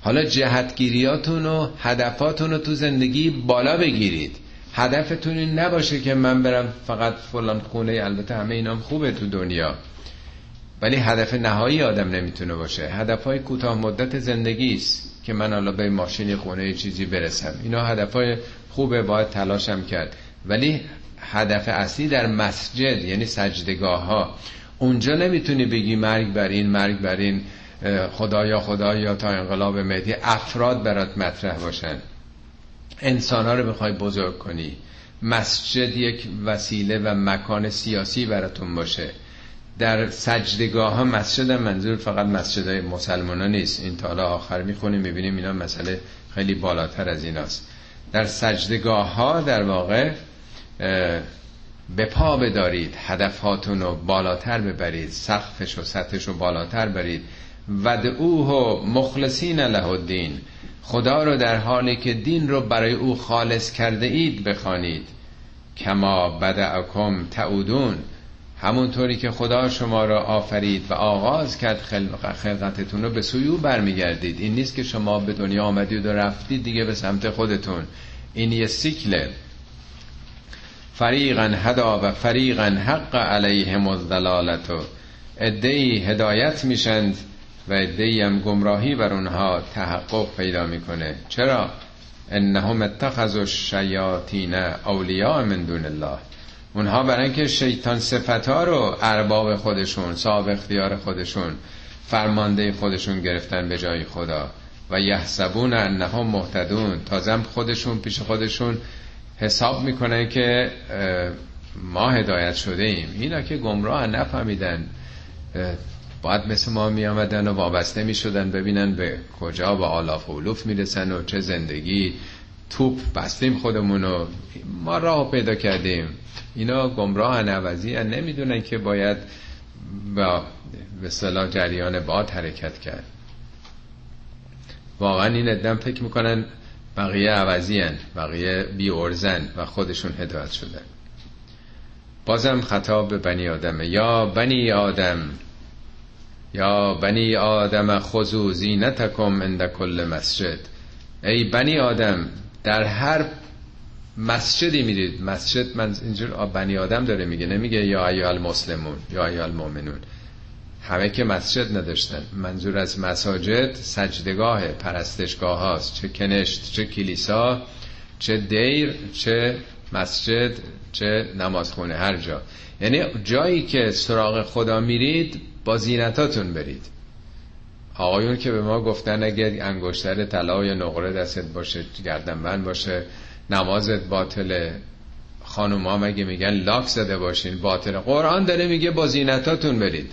حالا جهتگیریاتون و هدفاتون رو تو زندگی بالا بگیرید. هدفتون این نباشه که من برم فقط فلان خونه البته همه اینام خوبه تو دنیا. ولی هدف نهایی آدم نمی‌تونه باشه. هدف های کوتاه مدت زندگی است که من حالا به ماشینی خونه چیزی برسم. اینا هدف های خوبه باید تلاشم کرد. ولی هدف اصلی در مسجد یعنی سجدگاه ها اونجا نمی‌تونی بگی مرگ بر این مرگ بر این خدایا خدایا تا انقلاب مهدی. افراد برات مطرح باشن. انسان ها رو بخوای بزرگ کنی. مسجد یک وسیله و مکان سیاسی براتون باشه. در سجدگاه ها مسجد منظور فقط مسجد های مسلمان ها نیست. این تالا آخر می‌خونیم می‌بینیم اینا مسئله خیلی بالاتر از ایناست. در سجدگاه ها در واقع به پا بدارید هدفهاتون رو بالاتر ببرید سقفش و سطحش رو بالاتر برید. ودعوه مخلصین له الدین. خدا رو در حالی که دین رو برای او خالص کرده اید بخوانید. کما بدعکم تعودون. همونطوری که خدا شما را آفرید و آغاز کرد خلقتتون رو به سوی او برمیگردید. این نیست که شما به دنیا آمدید و رفتید دیگه به سمت خودتون. این یه سیکله فریقا هدا و فریقا حق علیهم الضلالت ادهی هدایت میشند و ادهی هم گمراهی بر اونها تحقق پیدا می‌کنه. چرا؟ انهم اتخذوا الشیاطین اولیاء من دون الله. اونها برای اینکه شیطان صفت رو ارباب خودشون صاحب اختیار خودشون فرمانده خودشون گرفتن به جای خدا. و یحسبون انهم مهتدون. تازم خودشون پیش خودشون حساب می‌کنه که ما هدایت شده ایم اینا که گمراه نفهمیدن. باید مثل ما می آمدن و وابسته می شدن ببینن به کجا با آلاف و علوف می رسن و چه زندگی. توپ بستیم خودمونو. ما راه پیدا کردیم. اینا گمراه نوزی نمی‌دونن که باید با به صلاح جریان باد حرکت کرد. واقعا این ادم فکر می‌کنن بقیه عوضی هن. بقیه بی ارزن و خودشون هدایت شدن بازم خطاب به بنی آدمه. یا بنی آدم یا بنی آدم خضو زینتکم عند کل مسجد. ای بنی آدم در هر مسجدی میرید مسجد من اینجور بنی آدم داره میگه. نمیگه یا ایال المسلمون یا ایال المؤمنون. همه که مسجد نداشتن. منظور از مساجد سجدگاه پرستشگاه هاست چه کنشت چه کلیسا چه دیر چه مسجد چه نمازخونه هر جا. یعنی جایی که سراغ خدا میرید با زینتاتون برید. آقایون که به ما گفتن اگر انگشتر طلا یا نقره دستت باشه گردنبند باشه نمازت باطله خانوم ها مگه میگن لاک زده باشین باطله. قرآن داره میگه با زینتاتون برید.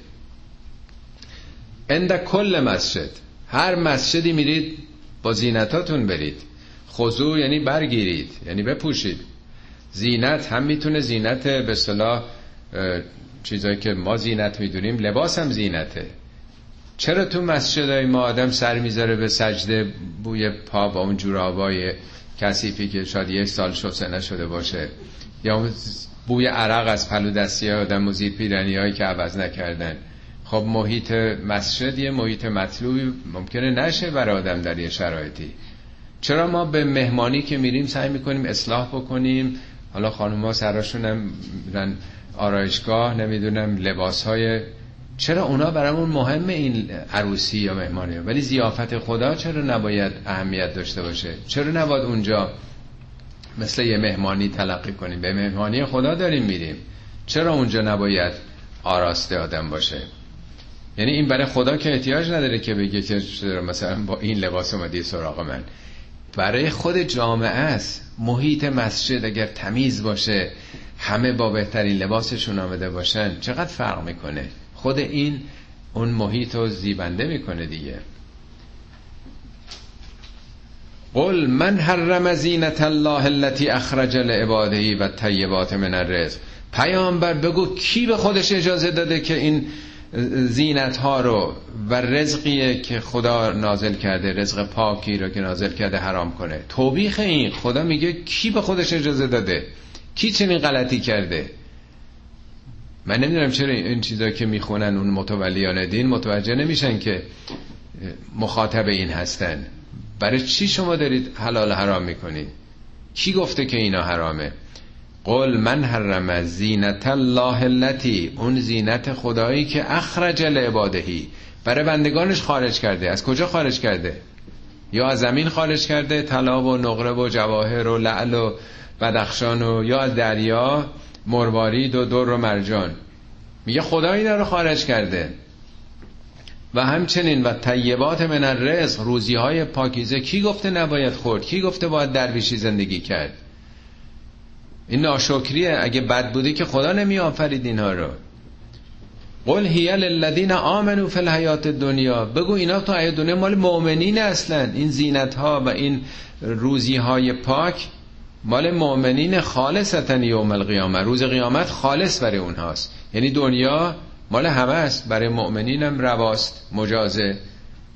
اند کل مسجد. هر مسجدی میرید با زینتاتون برید. خضوع یعنی برگیرید یعنی بپوشید. زینت هم می‌تونه زینت به صلاح چیزایی که ما زینت می‌دونیم لباس هم زینته. چرا تو مسجدهای ما آدم سر می‌ذاره به سجده بوی پا با اون جورابای کثیفی که شاید یک سال شسته نشده باشه؟ یا بوی عرق از پلو دستی آدم و زیر هایی که عوض نکردن؟ خب محیط مسجد یه محیط مطلوبی ممکنه نشه برای آدم در یه شرایطی. چرا ما به مهمانی که میریم سعی می‌کنیم اصلاح بکنیم؟ حالا خانم ها سراشون هم آرایشگاه نمی‌دونم لباس های چرا اونا برامون مهم این عروسی یا مهمانی ولی زیافت خدا چرا نباید اهمیت داشته باشه؟ چرا نباید اونجا مثل یه مهمانی تلقی کنیم؟ به مهمانی خدا داریم میریم. چرا اونجا نباید آراسته آدم باشه؟ یعنی این برای خدا که احتیاج نداره که بگه که مثلا با این لباس اومدی سراغ من. برای خود جامعه است. محیط مسجد اگر تمیز باشه همه با بهترین لباسشون آمده باشن. چقدر فرق می‌کنه؟ خود این اون محیط رو زیبنده می‌کنه دیگه. قل من حرم زینت الله التي اخرج لعباده و طیبات من الرزق. پیامبر بگو کی به خودش اجازه داده که این زینت ها رو و رزقی که خدا نازل کرده رزق پاکی رو که نازل کرده حرام کنه؟ توبیخ این. خدا میگه کی به خودش اجازه داده؟ کی چنین غلطی کرده؟ من نمی‌دونم چرا این چیزا که می‌خونن اون متولیان دین متوجه نمیشن که مخاطب این هستن. برای چی شما دارید حلال حرام می‌کنید؟ کی گفته که اینا حرامه؟ قل من حرم زینت الله التي اون زینت خدایی که اخرج لعبادهی برای بندگانش خارج کرده. از کجا خارج کرده؟ یا از زمین خارج کرده طلا و نقره و جواهر و لعل و بدخشان و یا از دریا؟ مروارید و در و مرجان. میگه خدا اینا رو خارج کرده. و همچنین و طیبات من الرزق روزی های پاکیزه. کی گفته نباید خورد؟ کی گفته باید درویشی زندگی کرد؟ این ناشکریه. اگه بد بودی که خدا نمی آفرید اینها رو. قل هی للذین آمنوا فی الحیات دنیا بگو اینا تو حیات دنیا مال مؤمنین اصلا. این زینت ها و این روزی های پاک مال مؤمنین خالصتا یوم القیامه. روز قیامت خالص برای اونهاست. یعنی دنیا مال همه است. برای مؤمنینم رواست مجازه.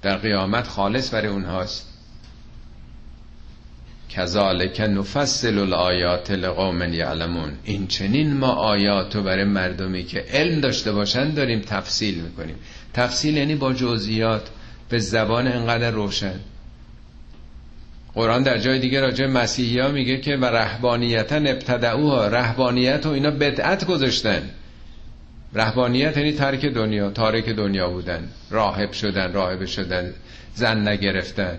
در قیامت خالص برای اونهاست. کذالک نفصل الآیات لقوم یعلمون. این چنین ما آیات رو برای مردمی که علم داشته باشن داریم تفصیل می‌کنیم. تفصیل یعنی با جزئیات. به زبان انقدر روشن. قرآن در جای دیگه راجع مسیحی ها میگه که و رهبانیتا ابتدعوها رهبانیت و اینا بدعت گذاشتن. رهبانیت یعنی ترک دنیا تارک دنیا بودن. راهب شدن راهب شدن زن نگرفتن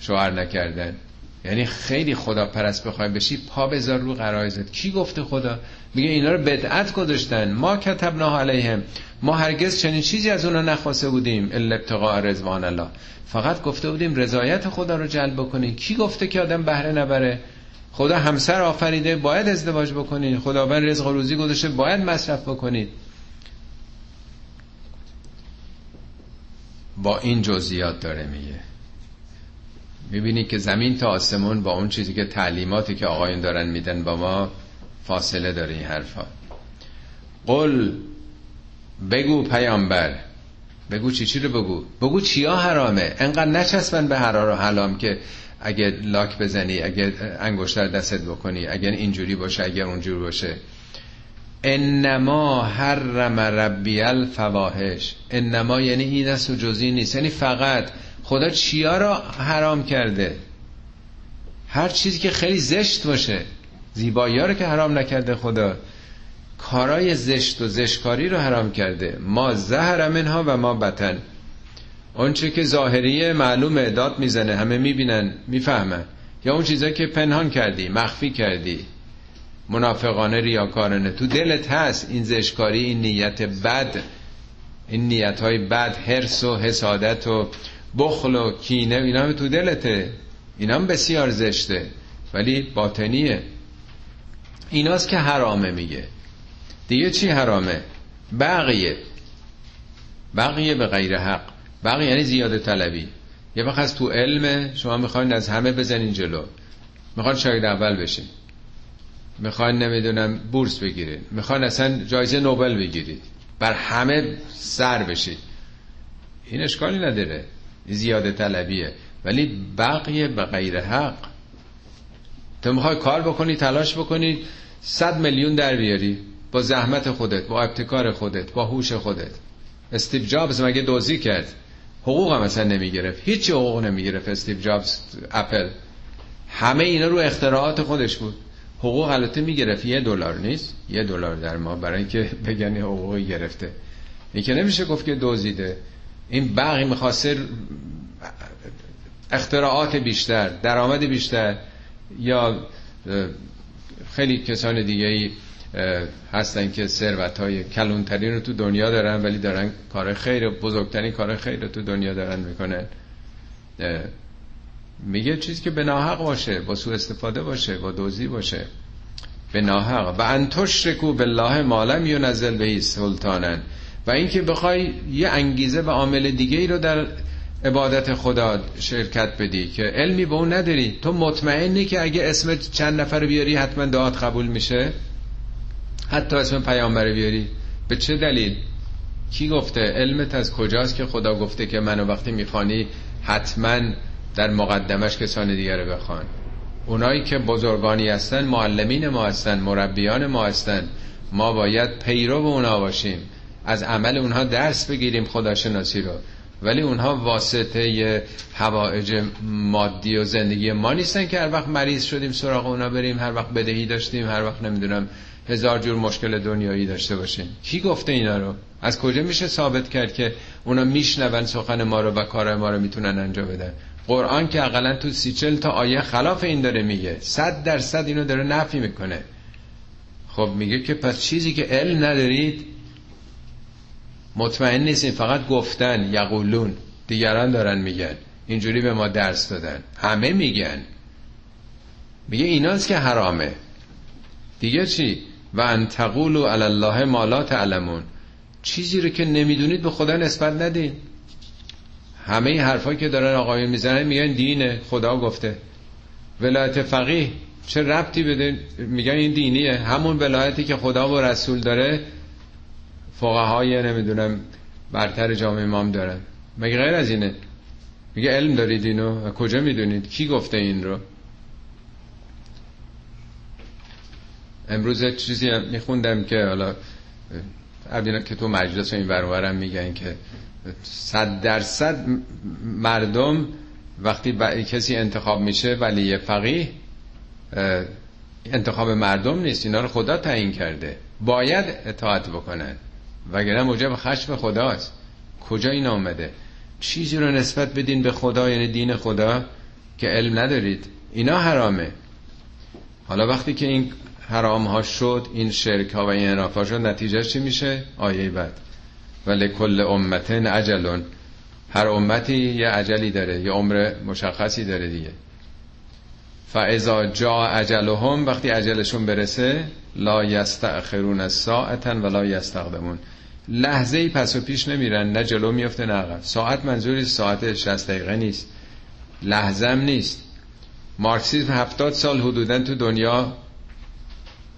شوهر نکردن. یعنی خیلی خدا پرست بخوای بشی پا بذار رو قرایزت کی گفته خدا؟ میگه اینا رو بدعت گذاشتن. ما کتبنا علیهم. ما هرگز چنین چیزی از اونا نخواسته بودیم. الا ابتغاء رضوان الله. فقط گفته بودیم رضایت خدا رو جلب بکنین. کی گفته که آدم بهره نبره؟ خدا همسر آفریده باید ازدواج بکنید خداوند رزق و روزی گذاشته باید مصرف بکنید با این جزئیات داره میگه. می‌بینی که زمین تا آسمون با اون چیزی که تعلیماتی که آقایون دارن میدن با ما فاصله داره این حرفا. قل بگو پیامبر. بگو چی چی رو بگو؟ بگو چیا حرامه؟ انقدر نچسبن به حرار و حلام که اگه لاک بزنی اگه انگشتر دستت بکنی اگر اینجوری باشه اگر اونجوری باشه. انما حرم ربی الفواحش. انما یعنی این است و جزی نیست. یعنی فقط خدا چیا را حرام کرده؟ هر چیزی که خیلی زشت باشه. زیبایی رو که حرام نکرده خدا کارای زشت و زشکاری رو حرام کرده. ما زهر منها و ما بطن. اونچه که ظاهریه معلومه داد می‌زنه همه می‌بینن می‌فهمن. یا اون چیزایی که پنهان کردی مخفی کردی. منافقانه ریاکارانه تو دلت هست این زشکاری این نیت بد. این نیت های بد حرس و حسادت و بخل و کینه اینا هم تو دلته. اینا هم بسیار زشته ولی باطنیه. ایناست که حرامه میگه. دیگه چی حرامه؟ بقیه. بقیه به غیر حق. بقیه یعنی زیاده طلبی. یه وقت از تو علم شما می‌خواین از همه بزنین جلو. می‌خواین شاید اول بشین. می‌خواین نمی‌دونم بورس بگیرید می‌خواین اصلا جایزه نوبل بگیرید. بر همه سر بشید این اشکالی نداره. زیاده طلبیه. ولی بقیه به غیر حق. تو می‌خوای کار بکنی تلاش بکنی صد میلیون در بیاری. با زحمت خودت با ابتکار خودت با هوش خودت. استیو جابز مگه دوزی کرد؟ حقوق هم اصلا نمی‌گرفت. هیچ حقوق نمی‌گرفت استیو جابز اپل. همه اینا رو اختراعات خودش بود. حقوق البته می‌گرفت. یه دلار نیست. یه دلار در ما برای اینکه بگن حقوقی گرفته. این که نمیشه گفت که دوزیده. این بقی می‌خواسته اختراعات بیشتر درآمد بیشتر. یا خیلی کسان دیگه ای هستن که ثروت های کلونترین رو تو دنیا دارن ولی دارن کار خیر بزرگترین کار خیر رو تو دنیا دارن می‌کنن. میگه چیزی که به ناحق باشه با سوء استفاده باشه با دوزی باشه. به ناحق. و انتوش رکو بالله مالم نزل بهی سلطانن و اینکه بخوای یه انگیزه و عامل دیگه ای رو در عبادت خدا شرکت بدی که علمی به اون نداری. تو مطمئنی که اگه اسم چند نفر بیاری حتما دعات قبول میشه؟ حتی اسم پیامبر بیاری؟ به چه دلیل؟ کی گفته؟ علمت از کجاست که خدا گفته که منو وقتی می‌خوانی حتما در مقدمش کسان دیگر رو بخوان؟ اونایی که بزرگانی هستن معلمین ما هستن مربیان ما هستن. ما باید پیرو اونا باشیم. از عمل اونها درس بگیریم خداشناسی رو. ولی اونها واسطه هوایج مادی و زندگی ما نیستن که هر وقت مریض شدیم سراغ اونا بریم هر وقت بدهی داشتیم هر وقت نمی‌دونم هزار جور مشکل دنیایی داشته باشیم. کی گفته اینا رو؟ از کجا میشه ثابت کرد که اونا میشنون سخن ما رو و کار ما رو می‌تونن انجام بدن؟ قرآن که اقلا تو سی چل تا آیه خلاف این داره میگه. صد درصد اینو داره نفی می‌کنه. خب میگه که پس چیزی که علم ندارید مطمئن نیستیم فقط گفتن یقولون. دیگران دارن میگن. اینجوری به ما درس دادن. همه میگن. میگه ایناست که حرامه. دیگه چی؟ و ان تقولوا علی الله ما لا تعلمون. چیزی رو که نمی‌دونید به خدا نسبت ندین. همه این حرفایی که دارن آقایون می‌زنن میگن دینه. خدا گفته. ولایت فقیه چه ربطی بده؟ میگن این دینیه. همون ولایتی که خدا و رسول داره فقهای نمی‌دونم برتر جامعه امام دارن. مگه غیر از اینه؟ میگه علم دارید اینو؟ کجا می‌دونید؟ کی گفته این رو؟ امروز چیزی هم میخوندم که حالا عبدینا که تو مجلس این برورم میگن که صد درصد مردم وقتی با... کسی انتخاب میشه ولی یه فقیه انتخاب مردم نیست. اینا رو خدا تعیین کرده. باید اطاعت بکنن. وگرنه موجب خشم خداست. کجا این آمده؟ چیزی رو نسبت بدین به خدا یعنی دین خدا که علم ندارید. اینا حرامه. حالا وقتی که این حرام ها شد این شرک ها و این انراف شد نتیجه چی میشه؟ آیه بعد. ولی کل امتن عجلون هر امتی یه عجلی داره یه عمر مشخصی داره دیگه. فاذا جا اجلهم وقتی عجلشون برسه لا یستأخرون الساعتا ولا یستقدمون. لحظه ای پس و پیش نمیرن نه جلو میفته نه عقب. ساعت منظوری ساعت 60 دقیقه نیست. لحظم نیست. مارکسیسم هفتاد سال حدودا تو دنیا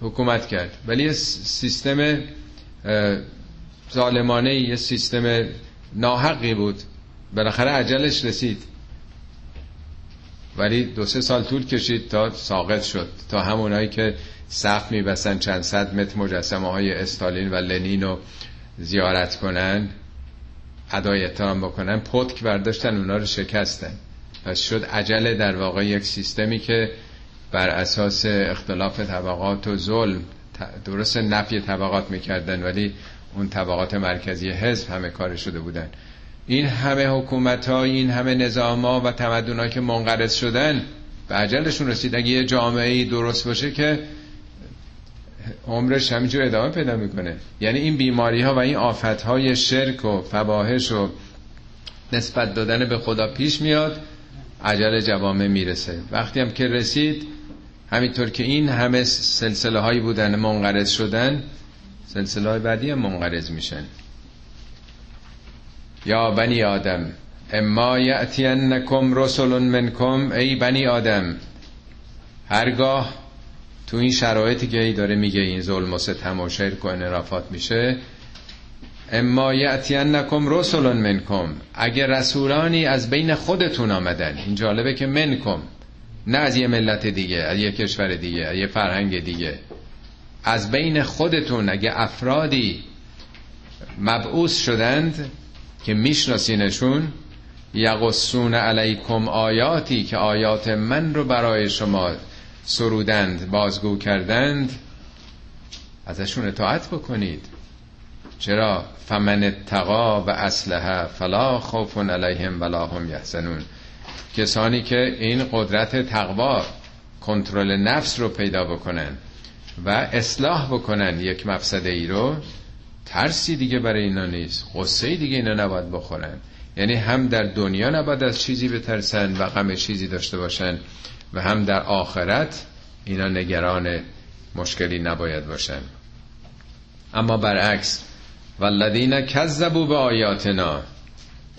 حکومت کرد. ولی یه سیستم ظالمانه یه سیستم ناحقی بود. بالاخره عجلش رسید. ولی دو سه سال طول کشید تا ساقط شد. تا همونایی که صف میبسن چند صد متر مجسمه های استالین و لنین رو زیارت کنن ادای احترام بکنن پتک برداشتن اونا رو شکستن. پس شد عجله در واقع یک سیستمی که بر اساس اختلاف طبقات و ظلم درست نفی طبقات می‌کردن ولی اون طبقات مرکزی حزب همه کار شده بودن. این همه حکومت ها این همه نظام ها و تمدن ها که منقرض شدن به عجلشون رسید. اگه یه جامعه درست باشه که عمرش همینجور ادامه پیدا می‌کنه. یعنی این بیماری ها و این آفت های شرک و فواهش و نسبت دادن به خدا پیش میاد عجل جوامع می‌رسه. وقتی هم که رسید همینطور که این همه سلسله هایی بودن منقرض شدن سلسله های بعدی هم منقرض میشن. یا بنی آدم اما یأتینکم رسل منکم ای بنی آدم هرگاه تو این شرایطی که ای داره میگه این ظلم و ستم و شرک و انرافات میشه اما یأتینکم رسل منکم اگه رسولانی از بین خودتون آمدن. این جالبه که منکم نه از یه ملت دیگه از یه کشور دیگه از یه فرهنگ دیگه. از بین خودتون اگه افرادی مبعوث شدند که میشناسینشون یقصون علیکم آیاتی که آیات من رو برای شما سرودند بازگو کردند ازشون اطاعت بکنید. چرا؟ فمن اتقا و اسلحه فلا خوف علیهم ولا هم یحزنون. کسانی که این قدرت تقوا کنترل نفس رو پیدا بکنن و اصلاح بکنن یک مفسده ای رو ترسی دیگه برای اینا نیست قصه دیگه اینا نباید بخورن. یعنی هم در دنیا نباید از چیزی بترسن و غم چیزی داشته باشن. و هم در آخرت اینا نگران مشکلی نباید باشن. اما برعکس والذین کذبوا به آیاتنا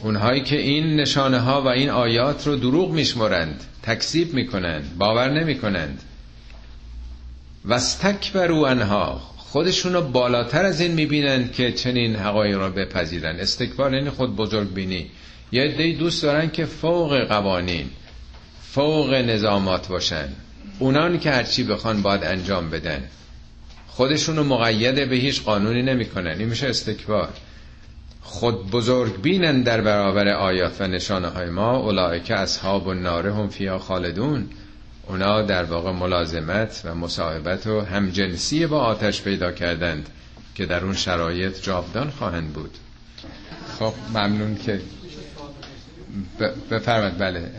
اونهایی که این نشانه ها و این آیات رو دروغ میشمرند تکذیب می‌کنند باور نمی‌کنند. واستکبروا انها خودشون رو بالاتر از این می‌بینند که چنین حقایق رو بپذیرن. استکبار یعنی خود بزرگ بینی یه عده‌ای دوست دارن که فوق قوانین. فوق نظامات باشن. اونان که هرچی بخوان باید انجام بدن. خودشون رو مقید به هیچ قانونی نمی‌کنن. این میشه استکبار. خود بزرگ بینن در برابر آیات و نشانه های ما. اولئک اصحاب و ناره هم فیا خالدون. اونا در واقع ملازمت و مصاحبت و همجنسی با آتش پیدا کردند که در اون شرایط جاودان خواهند بود. خب ممنون که بفرمد بله.